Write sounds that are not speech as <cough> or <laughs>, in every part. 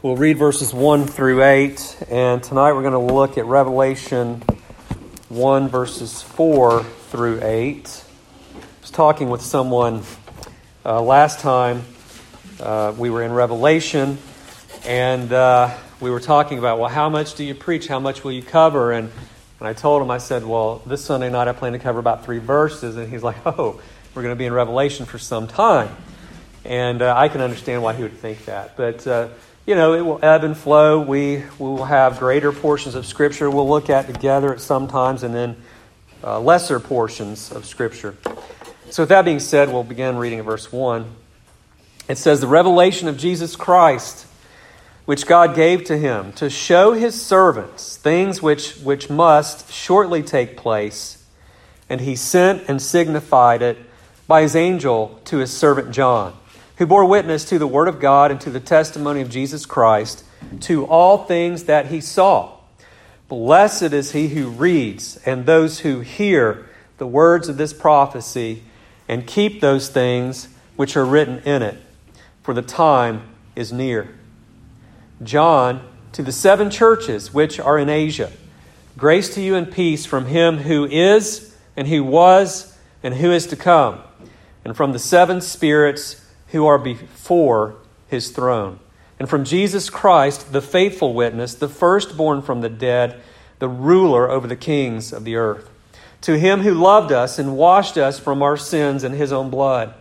We'll read verses 1 through 8, and tonight we're going to look at Revelation 1, verses 4 through 8. I was talking with someone uh, last time uh, we were in Revelation, and uh, we were talking about, well, how much do you preach? How much will you cover? And, and I told him, I said, well, this Sunday night I plan to cover about three verses. And he's like, oh, we're going to be in Revelation for some time. And uh, I can understand why he would think that. But, uh, you know, it will ebb and flow. We, we will have greater portions of Scripture we'll look at together at some times, and then uh, lesser portions of Scripture. So, with that being said, we'll begin reading verse 1. It says, The revelation of Jesus Christ, which God gave to him to show his servants things which, which must shortly take place, and he sent and signified it by his angel to his servant John who bore witness to the Word of God and to the testimony of Jesus Christ, to all things that he saw. Blessed is he who reads and those who hear the words of this prophecy and keep those things which are written in it, for the time is near. John, to the seven churches which are in Asia, grace to you and peace from him who is, and who was, and who is to come, and from the seven spirits who are before his throne. And from Jesus Christ, the faithful witness, the firstborn from the dead, the ruler over the kings of the earth. To him who loved us and washed us from our sins in his own blood.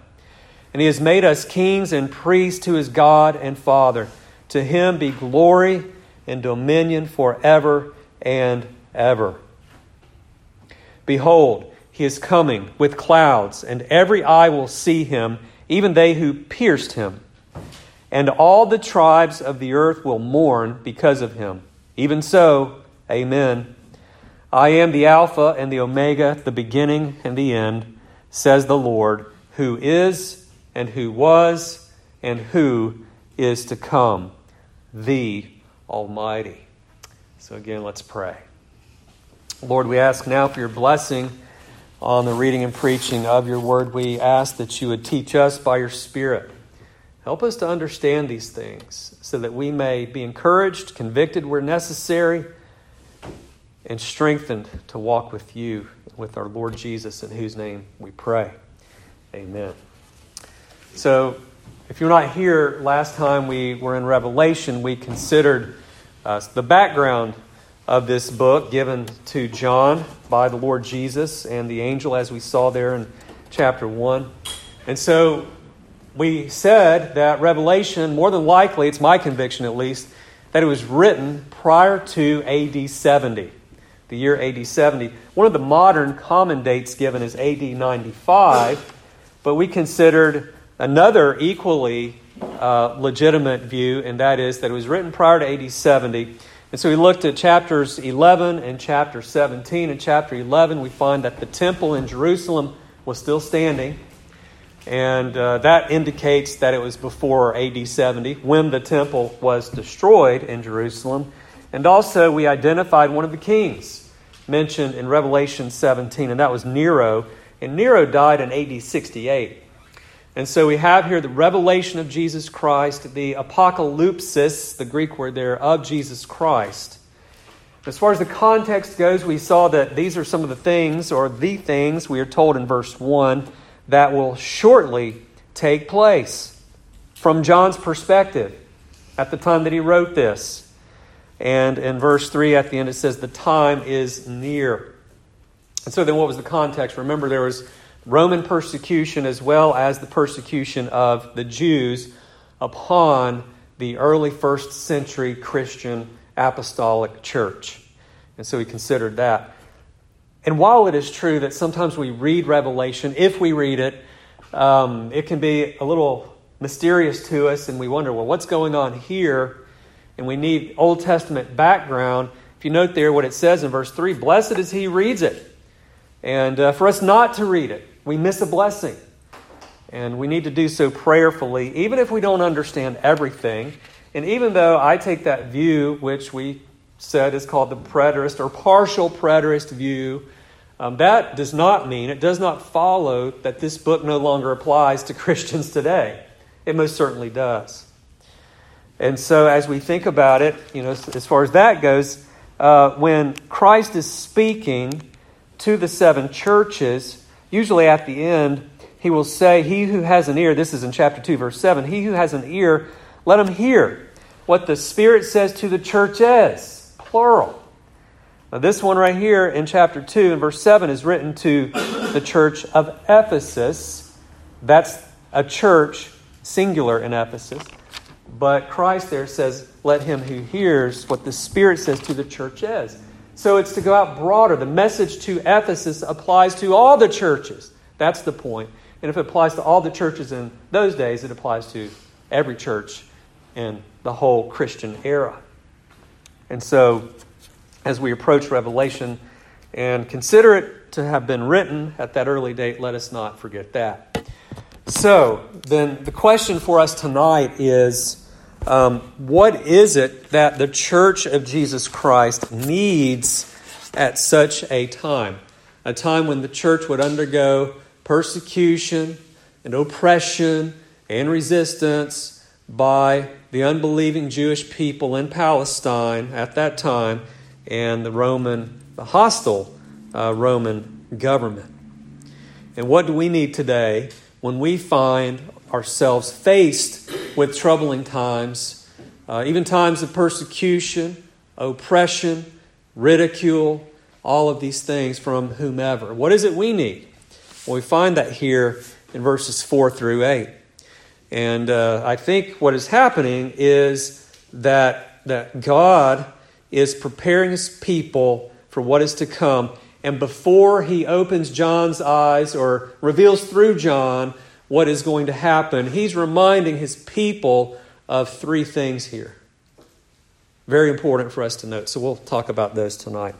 And he has made us kings and priests to his God and Father. To him be glory and dominion forever and ever. Behold, he is coming with clouds, and every eye will see him even they who pierced him. And all the tribes of the earth will mourn because of him. Even so, amen. I am the Alpha and the Omega, the beginning and the end, says the Lord, who is and who was and who is to come, the Almighty. So, again, let's pray. Lord, we ask now for your blessing on the reading and preaching of your word. We ask that you would teach us by your Spirit. Help us to understand these things so that we may be encouraged, convicted where necessary, and strengthened to walk with you, with our Lord Jesus, in whose name we pray. Amen. So, if you're not here, last time we were in Revelation, we considered uh, the background of this book given to John by the Lord Jesus and the angel, as we saw there in chapter 1. And so we said that Revelation, more than likely, it's my conviction at least, that it was written prior to AD 70, the year AD 70. One of the modern common dates given is AD 95, but we considered another equally uh, legitimate view, and that is that it was written prior to AD 70 and so we looked at chapters 11 and chapter 17. In chapter 11, we find that the temple in Jerusalem was still standing. And uh, that indicates that it was before AD 70 when the temple was destroyed in Jerusalem. And also, we identified one of the kings mentioned in Revelation 17, and that was Nero. And Nero died in AD 68. And so we have here the revelation of Jesus Christ, the apocalypsis, the Greek word there, of Jesus Christ. As far as the context goes, we saw that these are some of the things, or the things, we are told in verse 1, that will shortly take place from John's perspective at the time that he wrote this. And in verse 3 at the end, it says, The time is near. And so then, what was the context? Remember, there was Roman persecution as well as the persecution of the Jews upon the early first century Christian apostolic church. And so he considered that. And while it is true that sometimes we read Revelation, if we read it, um, it can be a little mysterious to us and we wonder, well, what's going on here? And we need Old Testament background. If you note there what it says in verse 3 Blessed is he reads it. And uh, for us not to read it, we miss a blessing. And we need to do so prayerfully, even if we don't understand everything. And even though I take that view, which we said is called the preterist or partial preterist view, um, that does not mean, it does not follow that this book no longer applies to <laughs> Christians today. It most certainly does. And so, as we think about it, you know, as far as that goes, uh, when Christ is speaking to the seven churches, usually at the end, he will say, He who has an ear, this is in chapter 2, verse 7, he who has an ear, let him hear what the Spirit says to the churches, plural. Now, this one right here in chapter 2 and verse 7 is written to the church of Ephesus. That's a church, singular in Ephesus. But Christ there says, Let him who hears what the Spirit says to the churches. So it's to go out broader. The message to Ephesus applies to all the churches. That's the point. And if it applies to all the churches in those days, it applies to every church in the whole Christian era. And so as we approach Revelation and consider it to have been written at that early date, let us not forget that. So, then the question for us tonight is um, what is it that the church of Jesus Christ needs at such a time? A time when the church would undergo persecution and oppression and resistance by the unbelieving Jewish people in Palestine at that time and the Roman, the hostile uh, Roman government. And what do we need today when we find ourselves faced with troubling times, uh, even times of persecution, oppression, ridicule, all of these things from whomever? What is it we need? Well, we find that here in verses 4 through 8. And uh, I think what is happening is that, that God is preparing his people for what is to come. And before he opens John's eyes or reveals through John what is going to happen, he's reminding his people of three things here. Very important for us to note. So we'll talk about those tonight.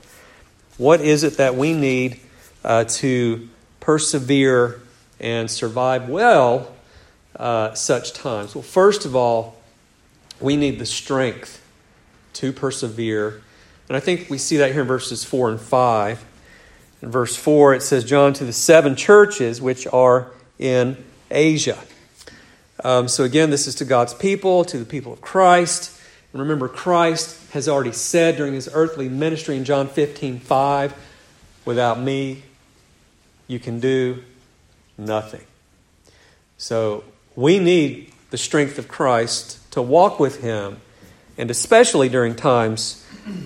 What is it that we need uh, to persevere and survive well uh, such times? Well, first of all, we need the strength to persevere. And I think we see that here in verses 4 and 5. In verse 4, it says, John to the seven churches which are in Asia. Um, so again, this is to God's people, to the people of Christ. And remember, Christ has already said during his earthly ministry in John 15 5, without me, you can do nothing. So we need the strength of Christ to walk with him and especially during times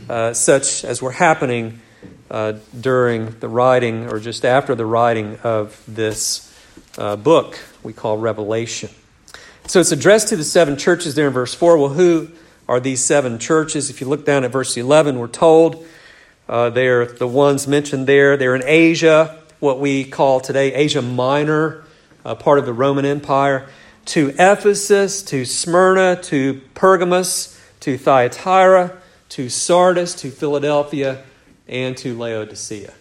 uh, such as were happening uh, during the writing or just after the writing of this uh, book we call Revelation. So it's addressed to the seven churches there in verse 4. Well, who are these seven churches? If you look down at verse 11, we're told uh, they're the ones mentioned there. They're in Asia, what we call today Asia Minor, uh, part of the Roman Empire, to Ephesus, to Smyrna, to Pergamos to Thyatira, to Sardis, to Philadelphia, and to Laodicea.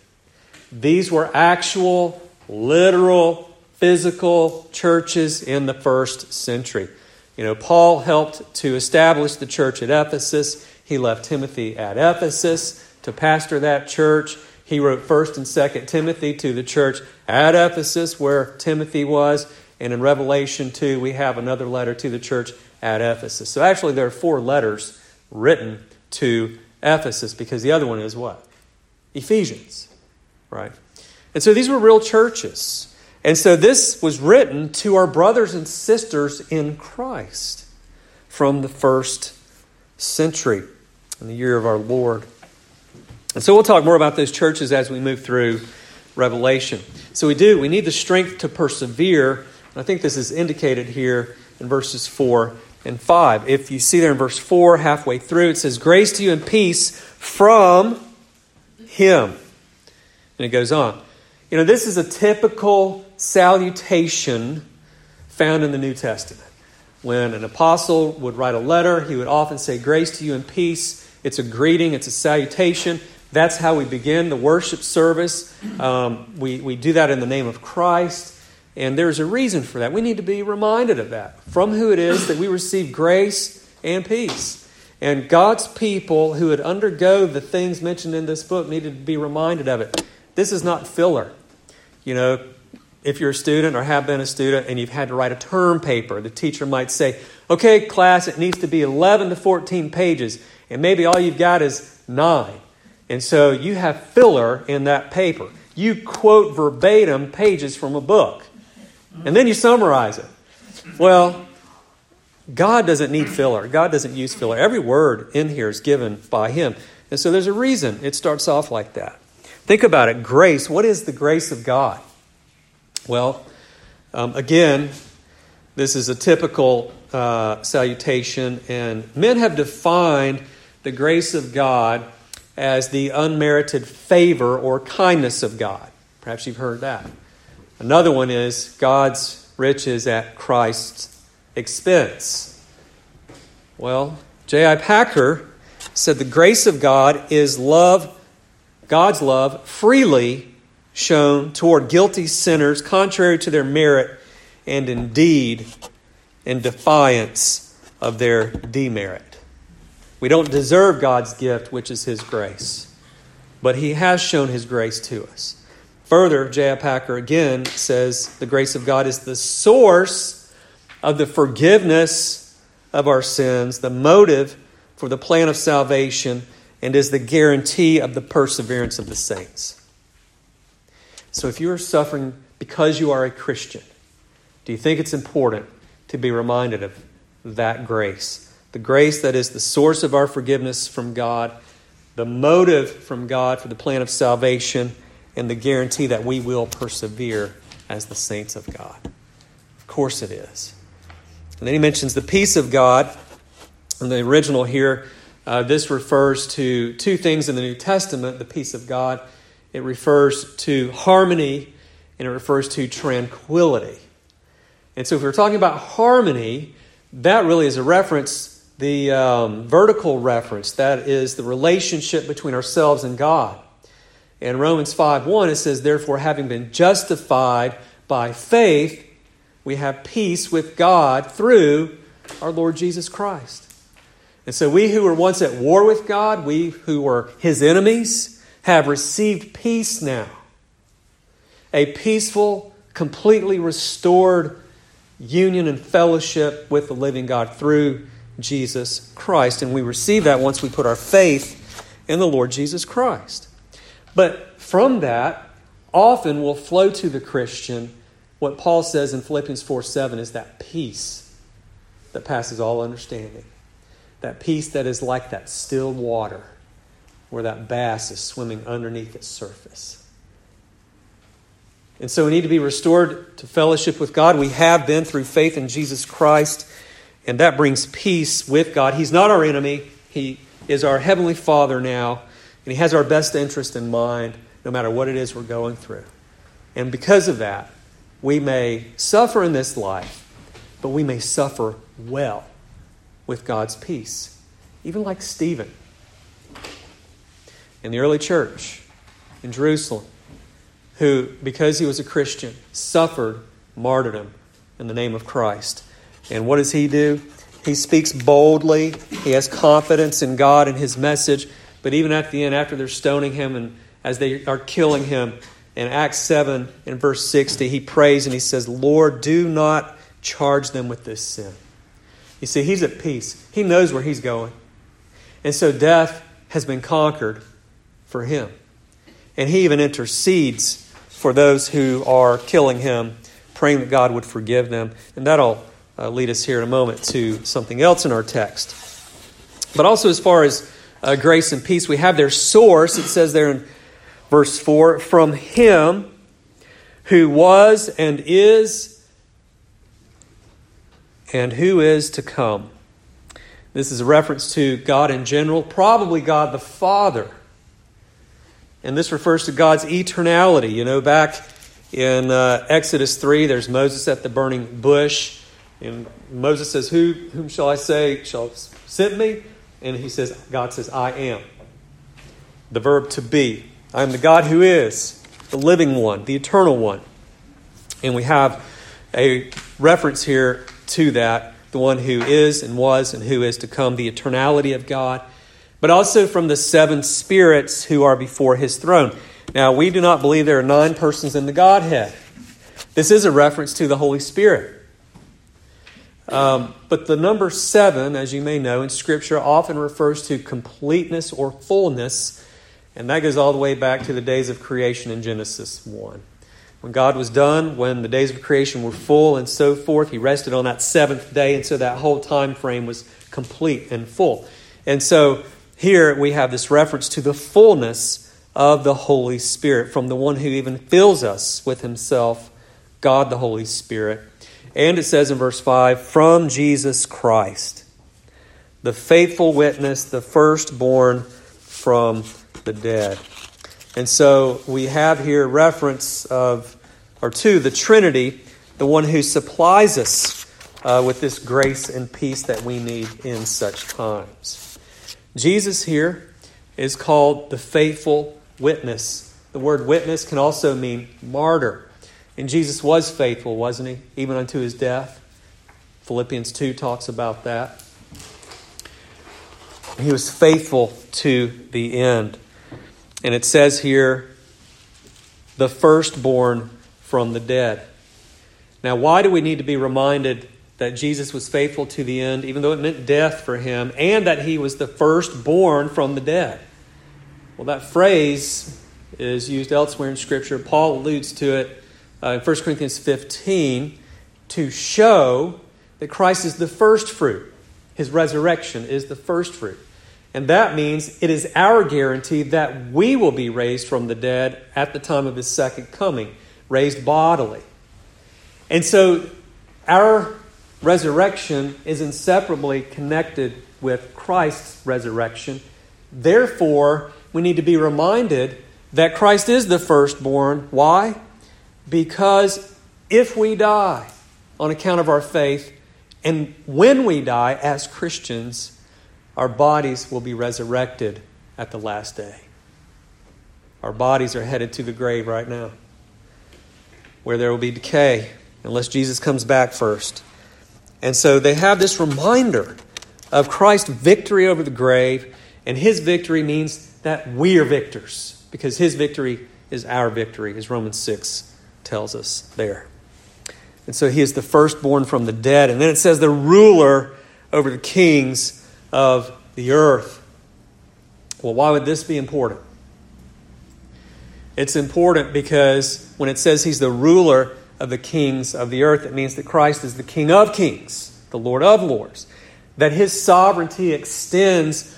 These were actual, literal, physical churches in the first century. You know, Paul helped to establish the church at Ephesus. He left Timothy at Ephesus to pastor that church. He wrote 1st and 2nd Timothy to the church at Ephesus where Timothy was. And in Revelation 2, we have another letter to the church at Ephesus. So actually, there are four letters written to Ephesus because the other one is what? Ephesians, right? And so these were real churches. And so this was written to our brothers and sisters in Christ from the first century in the year of our Lord. And so we'll talk more about those churches as we move through Revelation. So we do, we need the strength to persevere. I think this is indicated here in verses 4 and 5. If you see there in verse 4, halfway through, it says, Grace to you and peace from Him. And it goes on. You know, this is a typical salutation found in the New Testament. When an apostle would write a letter, he would often say, Grace to you and peace. It's a greeting, it's a salutation. That's how we begin the worship service. Um, we, we do that in the name of Christ. And there's a reason for that. We need to be reminded of that from who it is that we receive grace and peace. And God's people who would undergo the things mentioned in this book needed to be reminded of it. This is not filler. You know, if you're a student or have been a student and you've had to write a term paper, the teacher might say, okay, class, it needs to be 11 to 14 pages, and maybe all you've got is nine. And so you have filler in that paper. You quote verbatim pages from a book, and then you summarize it. Well, God doesn't need filler. God doesn't use filler. Every word in here is given by Him. And so there's a reason it starts off like that. Think about it grace. What is the grace of God? Well, um, again, this is a typical uh, salutation, and men have defined the grace of God as the unmerited favor or kindness of God. Perhaps you've heard that. Another one is God's riches at Christ's expense. Well, J.I. Packer said the grace of God is love, God's love, freely shown toward guilty sinners, contrary to their merit, and indeed in defiance of their demerit. We don't deserve God's gift, which is His grace, but He has shown His grace to us. Further, J.I. Packer again says the grace of God is the source of the forgiveness of our sins, the motive for the plan of salvation, and is the guarantee of the perseverance of the saints. So if you are suffering because you are a Christian, do you think it's important to be reminded of that grace? The grace that is the source of our forgiveness from God, the motive from God for the plan of salvation and the guarantee that we will persevere as the saints of God. Of course it is. And then he mentions the peace of God. In the original here, uh, this refers to two things in the New Testament the peace of God. It refers to harmony and it refers to tranquility. And so, if we're talking about harmony, that really is a reference, the um, vertical reference, that is the relationship between ourselves and God. In Romans 5 1, it says, Therefore, having been justified by faith, we have peace with God through our Lord Jesus Christ. And so, we who were once at war with God, we who were his enemies, have received peace now. A peaceful, completely restored union and fellowship with the living God through Jesus Christ. And we receive that once we put our faith in the Lord Jesus Christ. But from that, often will flow to the Christian what Paul says in Philippians 4 7 is that peace that passes all understanding. That peace that is like that still water where that bass is swimming underneath its surface. And so we need to be restored to fellowship with God. We have been through faith in Jesus Christ, and that brings peace with God. He's not our enemy, He is our Heavenly Father now. And He has our best interest in mind, no matter what it is we're going through. And because of that, we may suffer in this life, but we may suffer well with God's peace. Even like Stephen in the early church in Jerusalem, who, because he was a Christian, suffered martyrdom in the name of Christ. And what does he do? He speaks boldly, he has confidence in God and his message. But even at the end, after they're stoning him and as they are killing him, in Acts 7, in verse 60, he prays and he says, Lord, do not charge them with this sin. You see, he's at peace. He knows where he's going. And so death has been conquered for him. And he even intercedes for those who are killing him, praying that God would forgive them. And that'll uh, lead us here in a moment to something else in our text. But also, as far as uh, grace and peace. We have their source, it says there in verse 4 from him who was and is and who is to come. This is a reference to God in general, probably God the Father. And this refers to God's eternality. You know, back in uh, Exodus 3, there's Moses at the burning bush. And Moses says, Who, Whom shall I say shall send me? And he says, God says, I am. The verb to be. I am the God who is, the living one, the eternal one. And we have a reference here to that the one who is and was and who is to come, the eternality of God, but also from the seven spirits who are before his throne. Now, we do not believe there are nine persons in the Godhead. This is a reference to the Holy Spirit. Um, but the number seven, as you may know, in Scripture often refers to completeness or fullness, and that goes all the way back to the days of creation in Genesis 1. When God was done, when the days of creation were full and so forth, He rested on that seventh day, and so that whole time frame was complete and full. And so here we have this reference to the fullness of the Holy Spirit from the one who even fills us with Himself, God the Holy Spirit. And it says in verse 5 from Jesus Christ, the faithful witness, the firstborn from the dead. And so we have here reference of, or to the Trinity, the one who supplies us uh, with this grace and peace that we need in such times. Jesus here is called the faithful witness. The word witness can also mean martyr. And Jesus was faithful, wasn't he? Even unto his death. Philippians 2 talks about that. He was faithful to the end. And it says here, the firstborn from the dead. Now, why do we need to be reminded that Jesus was faithful to the end, even though it meant death for him, and that he was the firstborn from the dead? Well, that phrase is used elsewhere in Scripture. Paul alludes to it uh, in 1 Corinthians 15 to show that Christ is the first fruit. His resurrection is the first fruit. And that means it is our guarantee that we will be raised from the dead at the time of his second coming, raised bodily. And so our resurrection is inseparably connected with Christ's resurrection. Therefore, we need to be reminded that Christ is the firstborn. Why? Because if we die on account of our faith, and when we die as Christians, our bodies will be resurrected at the last day. Our bodies are headed to the grave right now, where there will be decay unless Jesus comes back first. And so they have this reminder of Christ's victory over the grave, and his victory means that we are victors because his victory is our victory, as Romans 6 tells us there. And so he is the firstborn from the dead. And then it says the ruler over the kings of the earth. Well, why would this be important? It's important because when it says he's the ruler of the kings of the earth, it means that Christ is the King of kings, the Lord of lords. That his sovereignty extends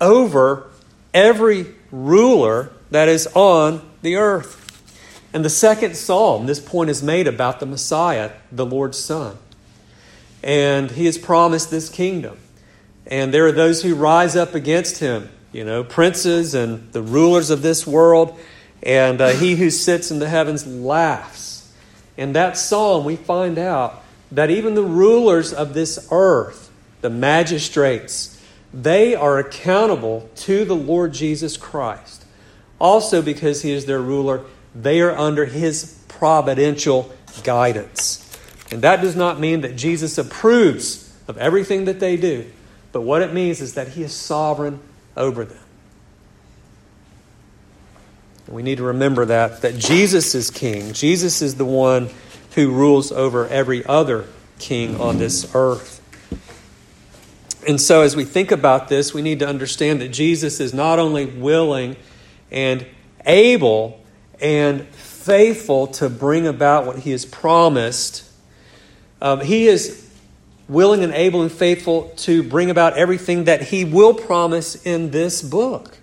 over every ruler that is on the earth. And the second psalm, this point is made about the Messiah, the Lord's Son. And he has promised this kingdom. And there are those who rise up against him, you know, princes and the rulers of this world. And uh, he who sits in the heavens laughs. In that psalm, we find out that even the rulers of this earth, the magistrates, they are accountable to the Lord Jesus Christ. Also, because He is their ruler, they are under His providential guidance. And that does not mean that Jesus approves of everything that they do, but what it means is that He is sovereign over them. We need to remember that, that Jesus is king. Jesus is the one who rules over every other king on this earth. And so, as we think about this, we need to understand that Jesus is not only willing and able and faithful to bring about what he has promised, um, he is willing and able and faithful to bring about everything that he will promise in this book.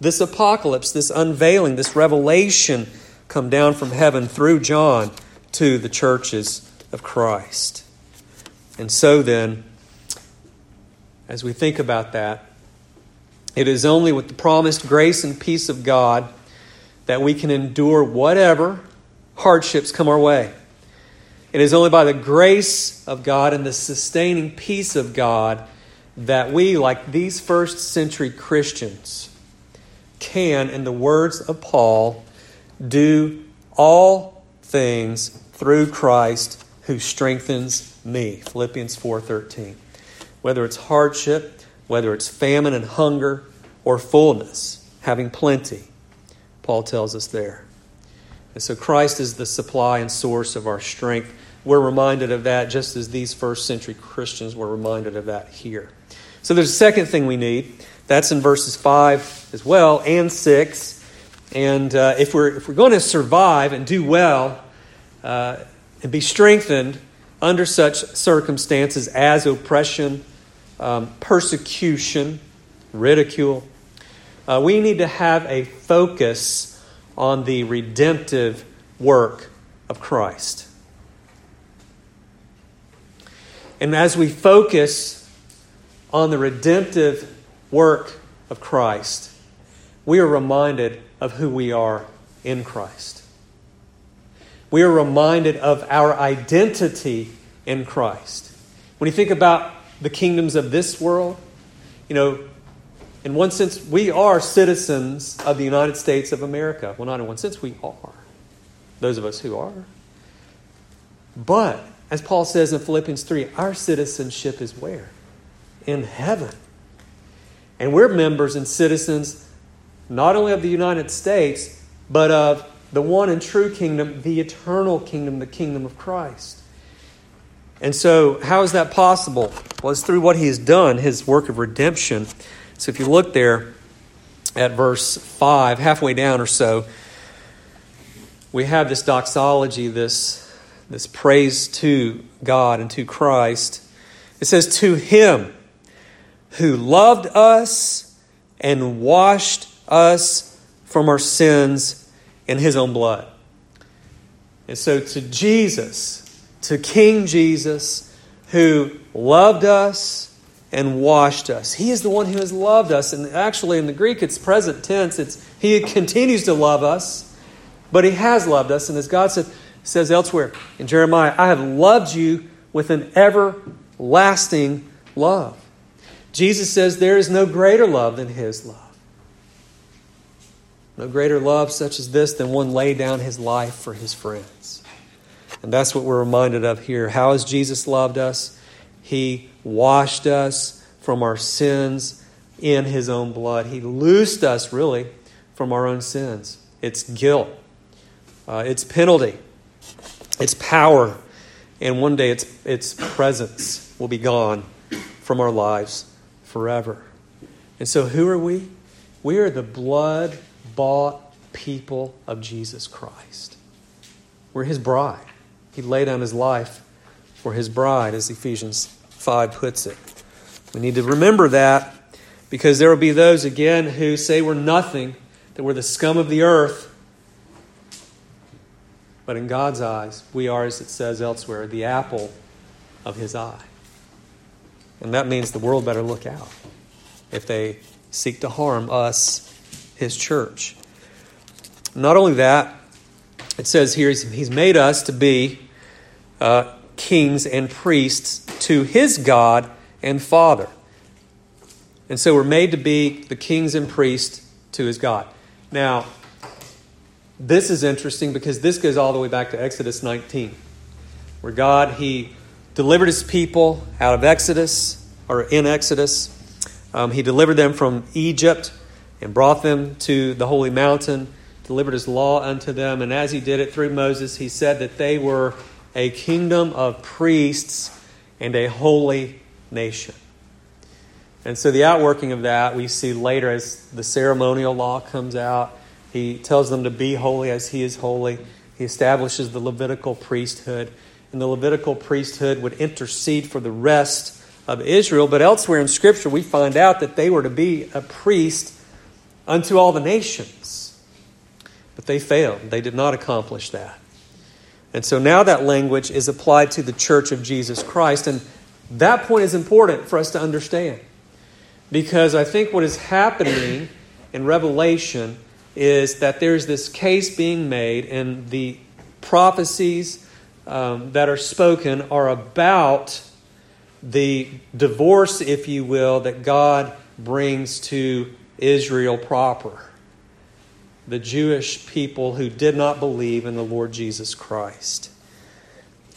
This apocalypse, this unveiling, this revelation come down from heaven through John to the churches of Christ. And so then, as we think about that, it is only with the promised grace and peace of God that we can endure whatever hardships come our way. It is only by the grace of God and the sustaining peace of God that we, like these first century Christians, can, in the words of Paul, do all things through Christ who strengthens me. Philippians 4:13 whether it's hardship, whether it's famine and hunger, or fullness, having plenty. Paul tells us there. And so Christ is the supply and source of our strength. We're reminded of that just as these first century Christians were reminded of that here. So there's a second thing we need. That's in verses 5 as well and 6. And uh, if, we're, if we're going to survive and do well uh, and be strengthened under such circumstances as oppression, um, persecution, ridicule, uh, we need to have a focus on the redemptive work of Christ. And as we focus on the redemptive work of Christ, we are reminded of who we are in Christ. We are reminded of our identity in Christ. When you think about the kingdoms of this world, you know, in one sense, we are citizens of the United States of America. Well, not in one sense, we are. Those of us who are. But, as Paul says in Philippians 3, our citizenship is where? In heaven. And we're members and citizens not only of the United States, but of the one and true kingdom, the eternal kingdom, the kingdom of Christ. And so, how is that possible? Well, it's through what he has done, his work of redemption. So if you look there at verse 5, halfway down or so, we have this doxology, this, this praise to God and to Christ. It says, To him who loved us and washed us from our sins in his own blood. And so to Jesus, to King Jesus, who loved us and washed us. He is the one who has loved us. And actually, in the Greek, it's present tense. It's He continues to love us, but He has loved us. And as God said, says elsewhere in Jeremiah, I have loved you with an everlasting love. Jesus says there is no greater love than His love. No greater love such as this than one lay down his life for his friends. And that's what we're reminded of here. How has Jesus loved us? He washed us from our sins in His own blood. He loosed us, really, from our own sins. It's guilt, uh, it's penalty, it's power, and one day its, its presence will be gone from our lives forever. And so, who are we? We are the blood bought people of Jesus Christ. We're His bride. He laid down His life for His bride, as Ephesians 5 puts it. We need to remember that because there will be those again who say we're nothing, that we're the scum of the earth. But in God's eyes, we are, as it says elsewhere, the apple of his eye. And that means the world better look out if they seek to harm us, his church. Not only that, it says here he's made us to be uh, kings and priests to his God and Father. And so we're made to be the kings and priests to his God. Now, this is interesting because this goes all the way back to Exodus 19, where God, he delivered his people out of Exodus, or in Exodus. Um, he delivered them from Egypt and brought them to the holy mountain, delivered his law unto them. And as he did it through Moses, he said that they were a kingdom of priests and a holy nation. And so the outworking of that we see later as the ceremonial law comes out. He tells them to be holy as he is holy. He establishes the Levitical priesthood. And the Levitical priesthood would intercede for the rest of Israel. But elsewhere in Scripture, we find out that they were to be a priest unto all the nations. But they failed, they did not accomplish that. And so now that language is applied to the church of Jesus Christ. And that point is important for us to understand. Because I think what is happening in Revelation is that there's this case being made, and the prophecies um, that are spoken are about the divorce, if you will, that God brings to Israel proper the Jewish people who did not believe in the Lord Jesus Christ.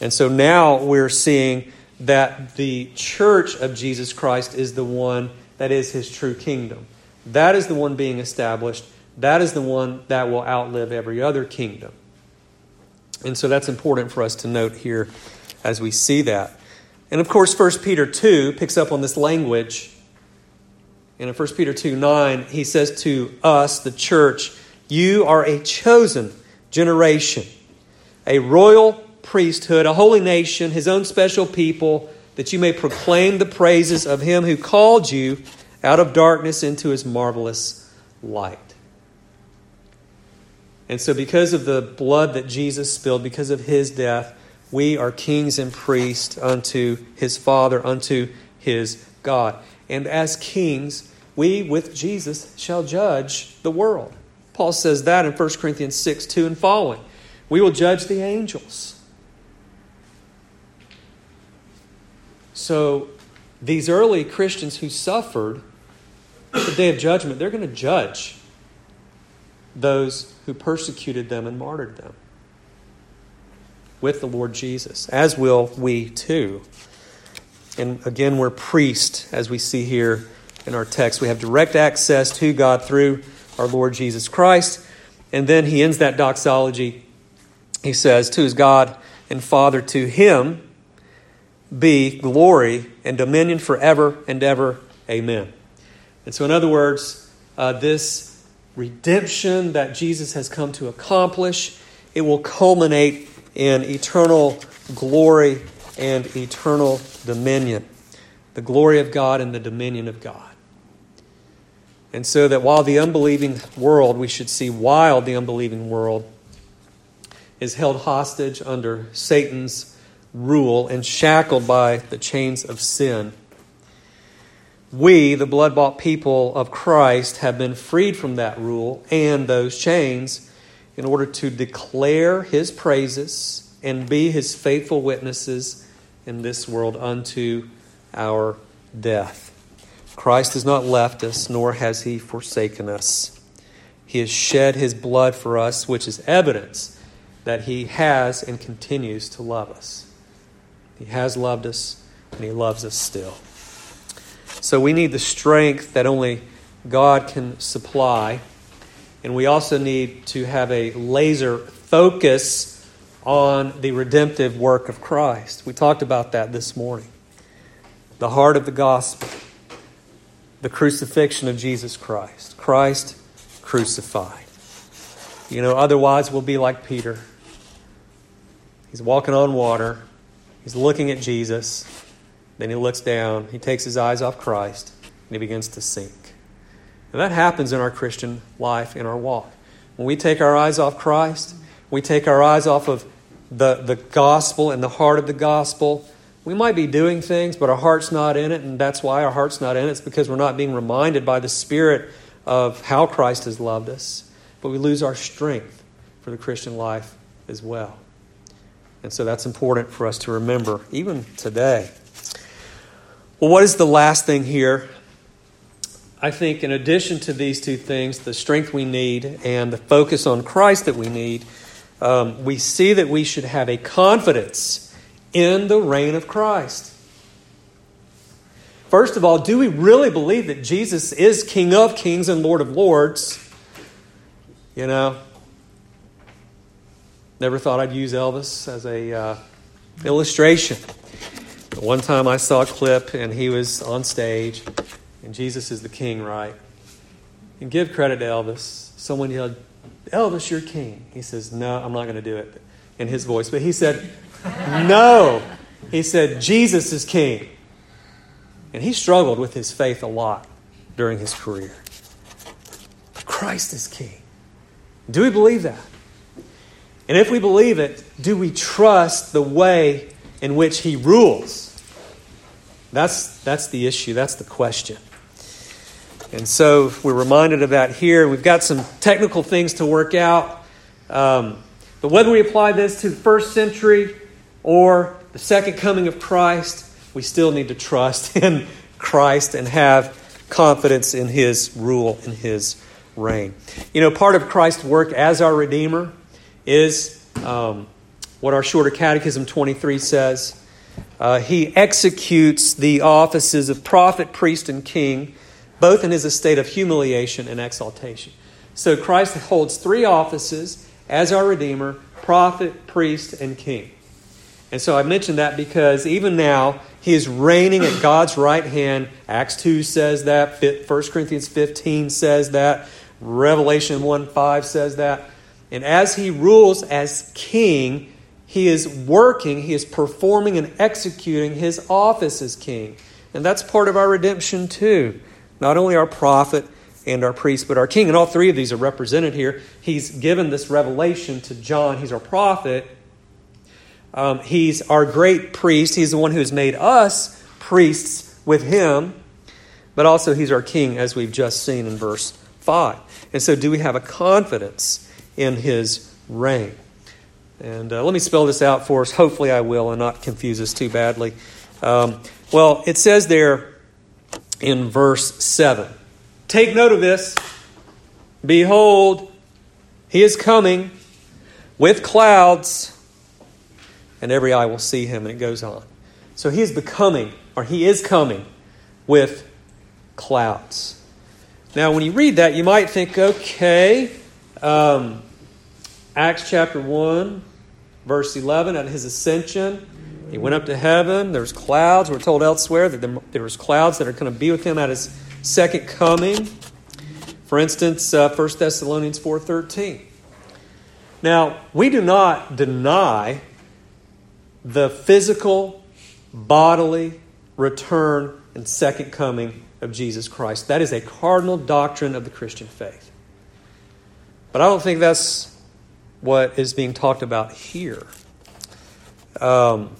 And so now we're seeing that the church of Jesus Christ is the one that is his true kingdom. That is the one being established. That is the one that will outlive every other kingdom. And so that's important for us to note here as we see that. And of course, 1 Peter 2 picks up on this language. And in 1 Peter 2 9, he says to us, the church, You are a chosen generation, a royal priesthood, a holy nation, his own special people, that you may proclaim the praises of him who called you out of darkness into his marvelous light. And so, because of the blood that Jesus spilled, because of his death, we are kings and priests unto his Father, unto his God. And as kings, we with Jesus shall judge the world. Paul says that in 1 Corinthians 6 2 and following. We will judge the angels. So, these early Christians who suffered the day of judgment, they're going to judge those who persecuted them and martyred them with the Lord Jesus, as will we too. And again, we're priests, as we see here in our text. We have direct access to God through our Lord Jesus Christ. And then he ends that doxology. He says, To his God and Father, to him be glory and dominion forever and ever. Amen. And so, in other words, uh, this redemption that Jesus has come to accomplish, it will culminate in eternal glory and eternal dominion. The glory of God and the dominion of God. And so that while the unbelieving world, we should see while the unbelieving world is held hostage under Satan's rule and shackled by the chains of sin, we, the blood bought people of Christ, have been freed from that rule and those chains in order to declare his praises and be his faithful witnesses in this world unto our death. Christ has not left us, nor has he forsaken us. He has shed his blood for us, which is evidence that he has and continues to love us. He has loved us, and he loves us still. So we need the strength that only God can supply. And we also need to have a laser focus on the redemptive work of Christ. We talked about that this morning. The heart of the gospel, the crucifixion of Jesus Christ. Christ crucified. You know, otherwise we'll be like Peter. He's walking on water, he's looking at Jesus then he looks down, he takes his eyes off Christ, and he begins to sink. And that happens in our Christian life, in our walk. When we take our eyes off Christ, we take our eyes off of the, the gospel and the heart of the gospel. We might be doing things, but our heart's not in it, and that's why our heart's not in it. It's because we're not being reminded by the Spirit of how Christ has loved us. But we lose our strength for the Christian life as well. And so that's important for us to remember, even today. Well, what is the last thing here? I think, in addition to these two things, the strength we need and the focus on Christ that we need, um, we see that we should have a confidence in the reign of Christ. First of all, do we really believe that Jesus is King of kings and Lord of lords? You know, never thought I'd use Elvis as a uh, illustration. One time I saw a clip and he was on stage, and Jesus is the king, right? And give credit to Elvis. Someone yelled, Elvis, you're king. He says, No, I'm not going to do it in his voice. But he said, No. He said, Jesus is king. And he struggled with his faith a lot during his career. But Christ is king. Do we believe that? And if we believe it, do we trust the way in which he rules. That's, that's the issue, that's the question. And so we're reminded of that here. We've got some technical things to work out. Um, but whether we apply this to the first century or the second coming of Christ, we still need to trust <laughs> in Christ and have confidence in his rule, in his reign. You know, part of Christ's work as our Redeemer is um, what our shorter Catechism 23 says. Uh, he executes the offices of prophet, priest, and king, both in his estate of humiliation and exaltation. So Christ holds three offices as our Redeemer prophet, priest, and king. And so I mentioned that because even now, he is reigning at God's right hand. Acts 2 says that. 1 Corinthians 15 says that. Revelation 1 5 says that. And as he rules as king, he is working, he is performing and executing his office as king. And that's part of our redemption too. Not only our prophet and our priest, but our king. And all three of these are represented here. He's given this revelation to John. He's our prophet. Um, he's our great priest. He's the one who has made us priests with him. But also, he's our king, as we've just seen in verse 5. And so, do we have a confidence in his reign? And uh, let me spell this out for us. Hopefully, I will and not confuse us too badly. Um, well, it says there in verse 7 Take note of this. Behold, he is coming with clouds, and every eye will see him. And it goes on. So he is becoming, or he is coming with clouds. Now, when you read that, you might think, okay, um, Acts chapter 1, verse 11, at his ascension, he went up to heaven. There's clouds. We're told elsewhere that there was clouds that are going to be with him at his second coming. For instance, uh, 1 Thessalonians 4.13. Now, we do not deny the physical, bodily return and second coming of Jesus Christ. That is a cardinal doctrine of the Christian faith. But I don't think that's what is being talked about here. Um,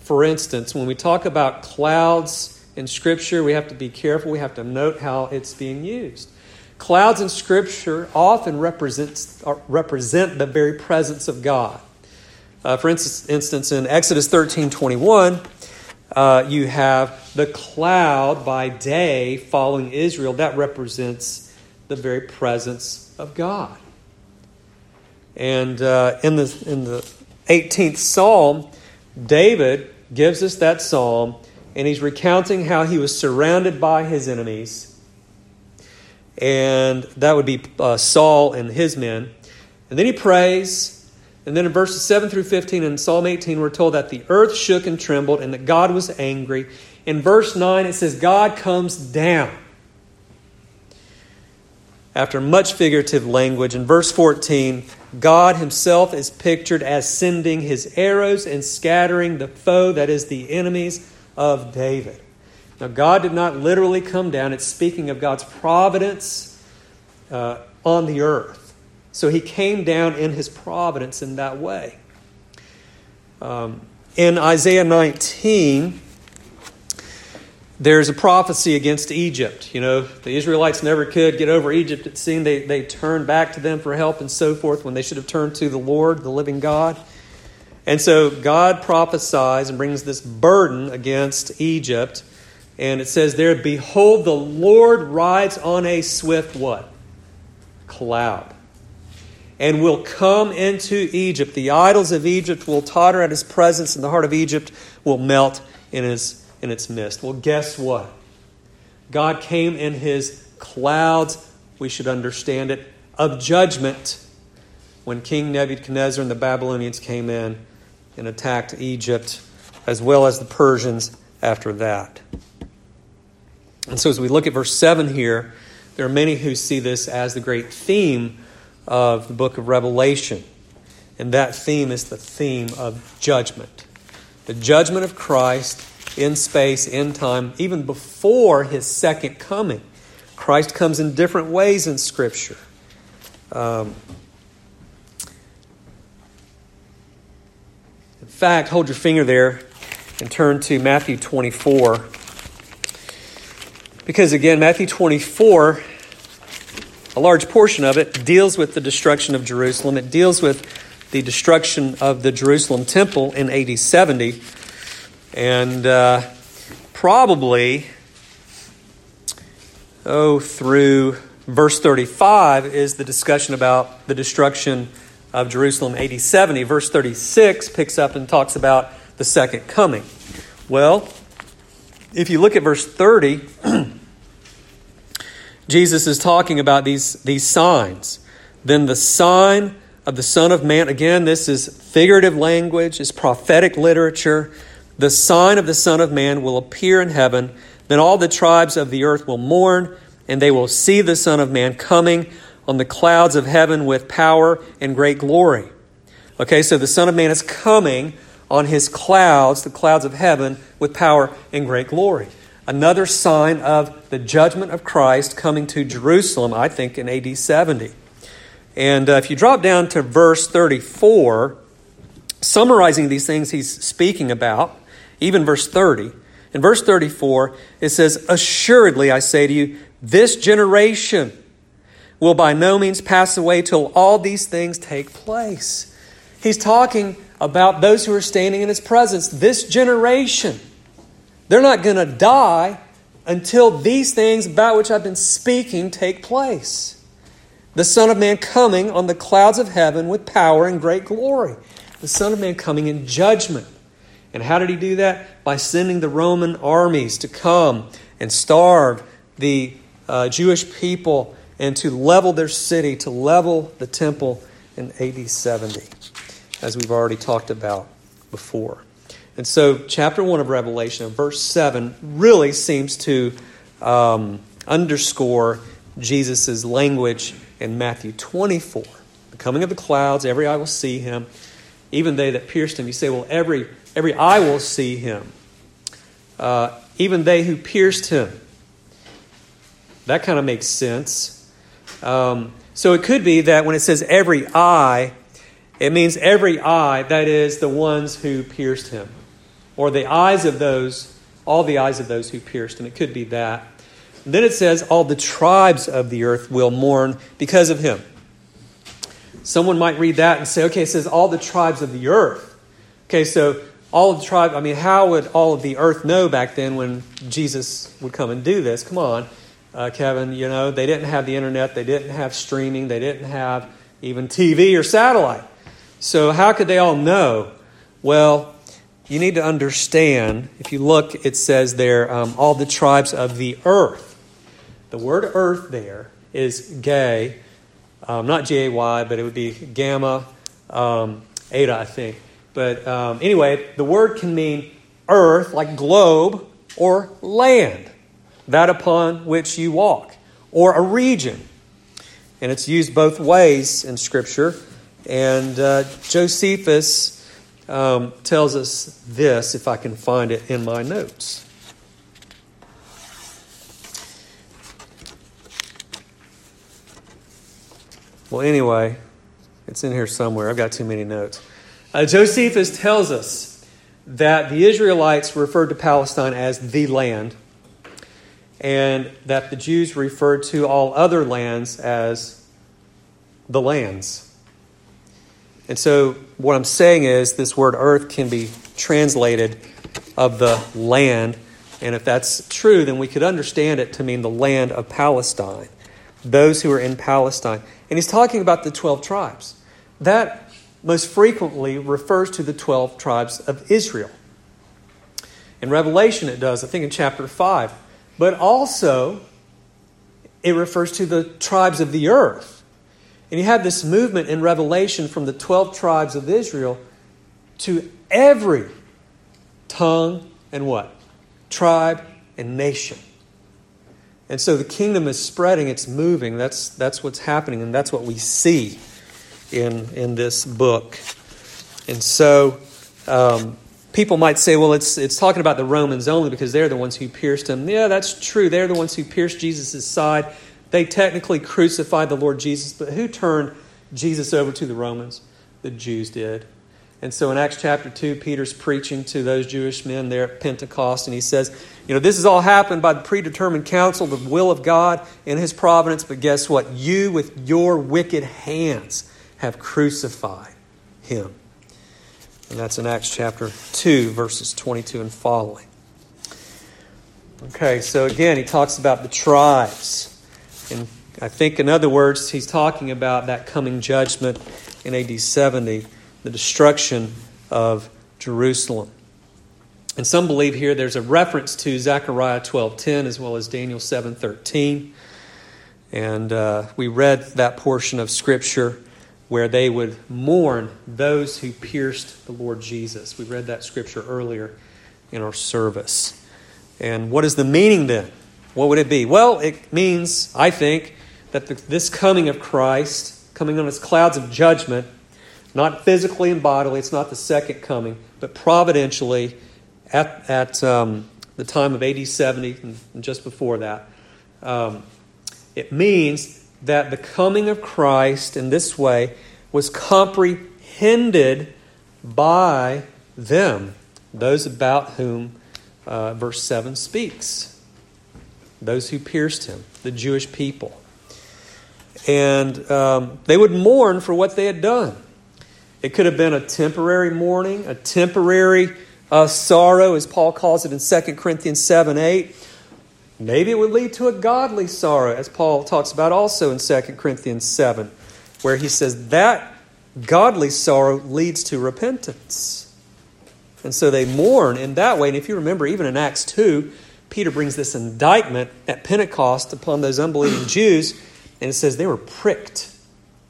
for instance, when we talk about clouds in Scripture, we have to be careful. We have to note how it's being used. Clouds in Scripture often represents, uh, represent the very presence of God. Uh, for instance, in Exodus 13 21, uh, you have the cloud by day following Israel. That represents the very presence of God. And uh, in, the, in the 18th Psalm, David gives us that psalm, and he's recounting how he was surrounded by his enemies. And that would be uh, Saul and his men. And then he prays, and then in verses 7 through 15 in Psalm 18, we're told that the earth shook and trembled and that God was angry. In verse 9, it says, God comes down. After much figurative language, in verse 14, God himself is pictured as sending his arrows and scattering the foe, that is, the enemies of David. Now, God did not literally come down, it's speaking of God's providence uh, on the earth. So he came down in his providence in that way. Um, in Isaiah 19, there's a prophecy against Egypt. You know, the Israelites never could get over Egypt. It seemed they, they turned back to them for help and so forth when they should have turned to the Lord, the living God. And so God prophesies and brings this burden against Egypt. And it says there, Behold, the Lord rides on a swift what? Cloud and will come into Egypt. The idols of Egypt will totter at his presence, and the heart of Egypt will melt in, his, in its midst. Well, guess what? God came in his clouds, we should understand it, of judgment when King Nebuchadnezzar and the Babylonians came in and attacked Egypt, as well as the Persians after that. And so, as we look at verse 7 here, there are many who see this as the great theme of the book of Revelation. And that theme is the theme of judgment. The judgment of Christ in space, in time, even before his second coming. Christ comes in different ways in Scripture. Um, in fact, hold your finger there and turn to Matthew 24. Because again, Matthew 24 a large portion of it deals with the destruction of Jerusalem. It deals with the destruction of the Jerusalem temple in AD 70. And uh, probably, oh, through verse 35 is the discussion about the destruction of Jerusalem AD 70. Verse 36 picks up and talks about the second coming. Well, if you look at verse 30, <clears throat> Jesus is talking about these, these signs Then the sign of the Son of Man, again, this is figurative language, it's prophetic literature. The sign of the Son of Man will appear in heaven. Then all the tribes of the earth will mourn, and they will see the Son of Man coming on the clouds of heaven with power and great glory. Okay, so the Son of Man is coming on his clouds, the clouds of heaven, with power and great glory. Another sign of the judgment of Christ coming to Jerusalem, I think, in AD 70. And uh, if you drop down to verse 34, summarizing these things he's speaking about, even verse 30, in verse 34, it says, Assuredly, I say to you, this generation will by no means pass away till all these things take place. He's talking about those who are standing in his presence. This generation, they're not going to die until these things about which I've been speaking take place. The Son of Man coming on the clouds of heaven with power and great glory. The Son of Man coming in judgment. And how did he do that? By sending the Roman armies to come and starve the uh, Jewish people and to level their city, to level the temple in AD 70, as we've already talked about before. And so, chapter 1 of Revelation, verse 7, really seems to um, underscore Jesus' language in Matthew 24. The coming of the clouds, every eye will see him, even they that pierced him. You say, well, every, every eye will see him, uh, even they who pierced him. That kind of makes sense. Um, so it could be that when it says every eye, it means every eye, that is, the ones who pierced him, or the eyes of those, all the eyes of those who pierced him. It could be that. And then it says, all the tribes of the earth will mourn because of him. Someone might read that and say, okay, it says all the tribes of the earth. Okay, so all of the tribes, I mean, how would all of the earth know back then when Jesus would come and do this? Come on uh, Kevin, you know, they didn't have the internet, they didn't have streaming, they didn't have even TV or satellite. So, how could they all know? Well, you need to understand, if you look, it says there, um, all the tribes of the earth. The word earth there is gay, um, not G A Y, but it would be gamma, um, eta, I think. But um, anyway, the word can mean earth, like globe, or land that upon which you walk, or a region. And it's used both ways in Scripture. And uh, Josephus um, tells us this, if I can find it in my notes. Well, anyway, it's in here somewhere. I've got too many notes. Uh, Josephus tells us that the Israelites referred to Palestine as the land and that the Jews referred to all other lands as the lands. And so, what I'm saying is, this word earth can be translated of the land. And if that's true, then we could understand it to mean the land of Palestine, those who are in Palestine. And he's talking about the 12 tribes. That most frequently refers to the 12 tribes of Israel. In Revelation, it does, I think in chapter 5 but also it refers to the tribes of the earth. And you have this movement in Revelation from the 12 tribes of Israel to every tongue and what? Tribe and nation. And so the kingdom is spreading, it's moving. That's, that's what's happening, and that's what we see in, in this book. And so um, people might say, well, it's, it's talking about the Romans only because they're the ones who pierced him. Yeah, that's true. They're the ones who pierced Jesus' side. They technically crucified the Lord Jesus, but who turned Jesus over to the Romans? The Jews did. And so in Acts chapter 2, Peter's preaching to those Jewish men there at Pentecost, and he says, You know, this has all happened by the predetermined counsel, the will of God in his providence, but guess what? You, with your wicked hands, have crucified him. And that's in Acts chapter 2, verses 22 and following. Okay, so again, he talks about the tribes. And I think, in other words, he's talking about that coming judgment in AD 70, the destruction of Jerusalem. And some believe here there's a reference to Zechariah 12:10 as well as Daniel 7:13. And uh, we read that portion of Scripture where they would mourn those who pierced the Lord Jesus. We read that Scripture earlier in our service. And what is the meaning then? What would it be? Well, it means, I think, that the, this coming of Christ, coming on his clouds of judgment, not physically and bodily, it's not the second coming, but providentially at, at um, the time of AD 70 and just before that. Um, it means that the coming of Christ in this way was comprehended by them, those about whom uh, verse 7 speaks those who pierced him, the Jewish people. And um, they would mourn for what they had done. It could have been a temporary mourning, a temporary uh, sorrow, as Paul calls it in 2 Corinthians 7 8. Maybe it would lead to a godly sorrow, as Paul talks about also in 2 Corinthians 7, where he says that godly sorrow leads to repentance. And so they mourn in that way. And if you remember, even in Acts 2, Peter brings this indictment at Pentecost upon those unbelieving Jews, and it says they were pricked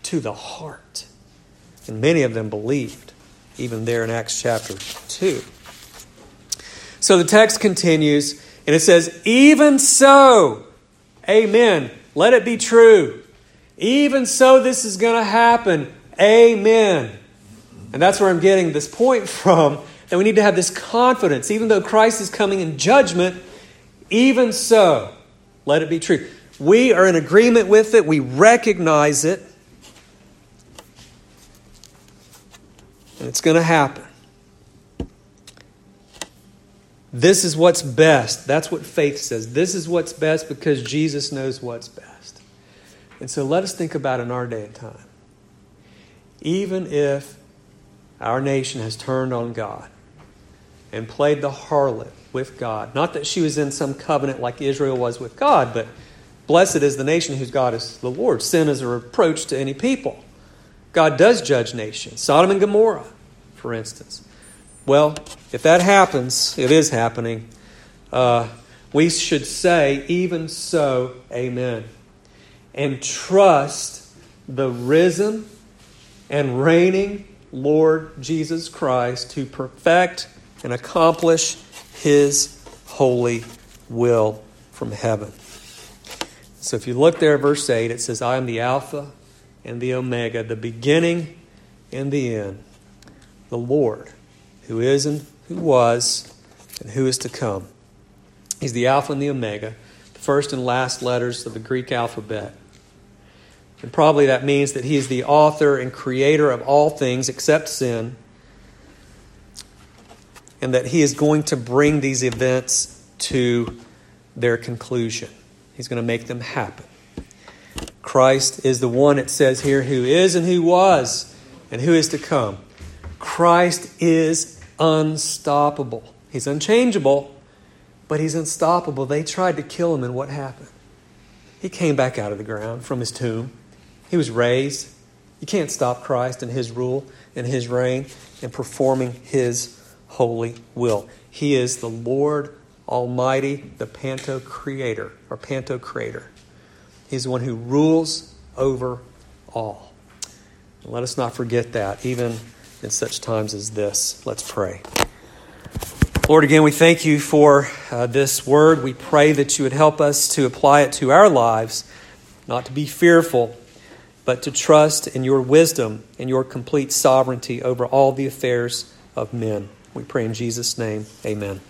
to the heart. And many of them believed, even there in Acts chapter 2. So the text continues, and it says, Even so, amen. Let it be true. Even so, this is going to happen. Amen. And that's where I'm getting this point <laughs> from that we need to have this confidence. Even though Christ is coming in judgment, even so, let it be true. We are in agreement with it, we recognize it, and it's going to happen. This is what's best. That's what faith says. This is what's best because Jesus knows what's best. And so let us think about in our day and time. Even if our nation has turned on God and played the harlot with God, not that she was in some covenant like Israel was with God, but blessed is the nation whose God is the Lord. Sin is a reproach to any people. God does judge nations. Sodom and Gomorrah, for instance. Well, if that happens, it is happening, uh, we should say, even so, amen. And trust the risen and reigning Lord Jesus Christ to perfect and accomplish his holy will from heaven. So if you look there verse 8, it says, I am the Alpha and the Omega, the beginning and the end, the Lord who is and who was, and who is to come. He's the Alpha and the Omega, the first and last letters of the Greek alphabet. And probably that means that He is the author and creator of all things except sin, and that He is going to bring these events to their conclusion. He's going to make them happen. Christ is the one, it says here, who is and who was and who is to come. Christ is unstoppable. He's unchangeable, but he's unstoppable. They tried to kill him, and what happened? He came back out of the ground from his tomb. He was raised. You can't stop Christ and his rule and his reign and performing his holy will. He is the Lord Almighty, the Pantokrator, or Pantokrator. He's the one who rules over all. Let us not forget that, even in such times as this. Let's pray. Lord, again, we thank you for uh, this word. We pray that you would help us to apply it to our lives, not to be fearful, but to trust in your wisdom and your complete sovereignty over all the affairs of men. We pray in Jesus' name. Amen.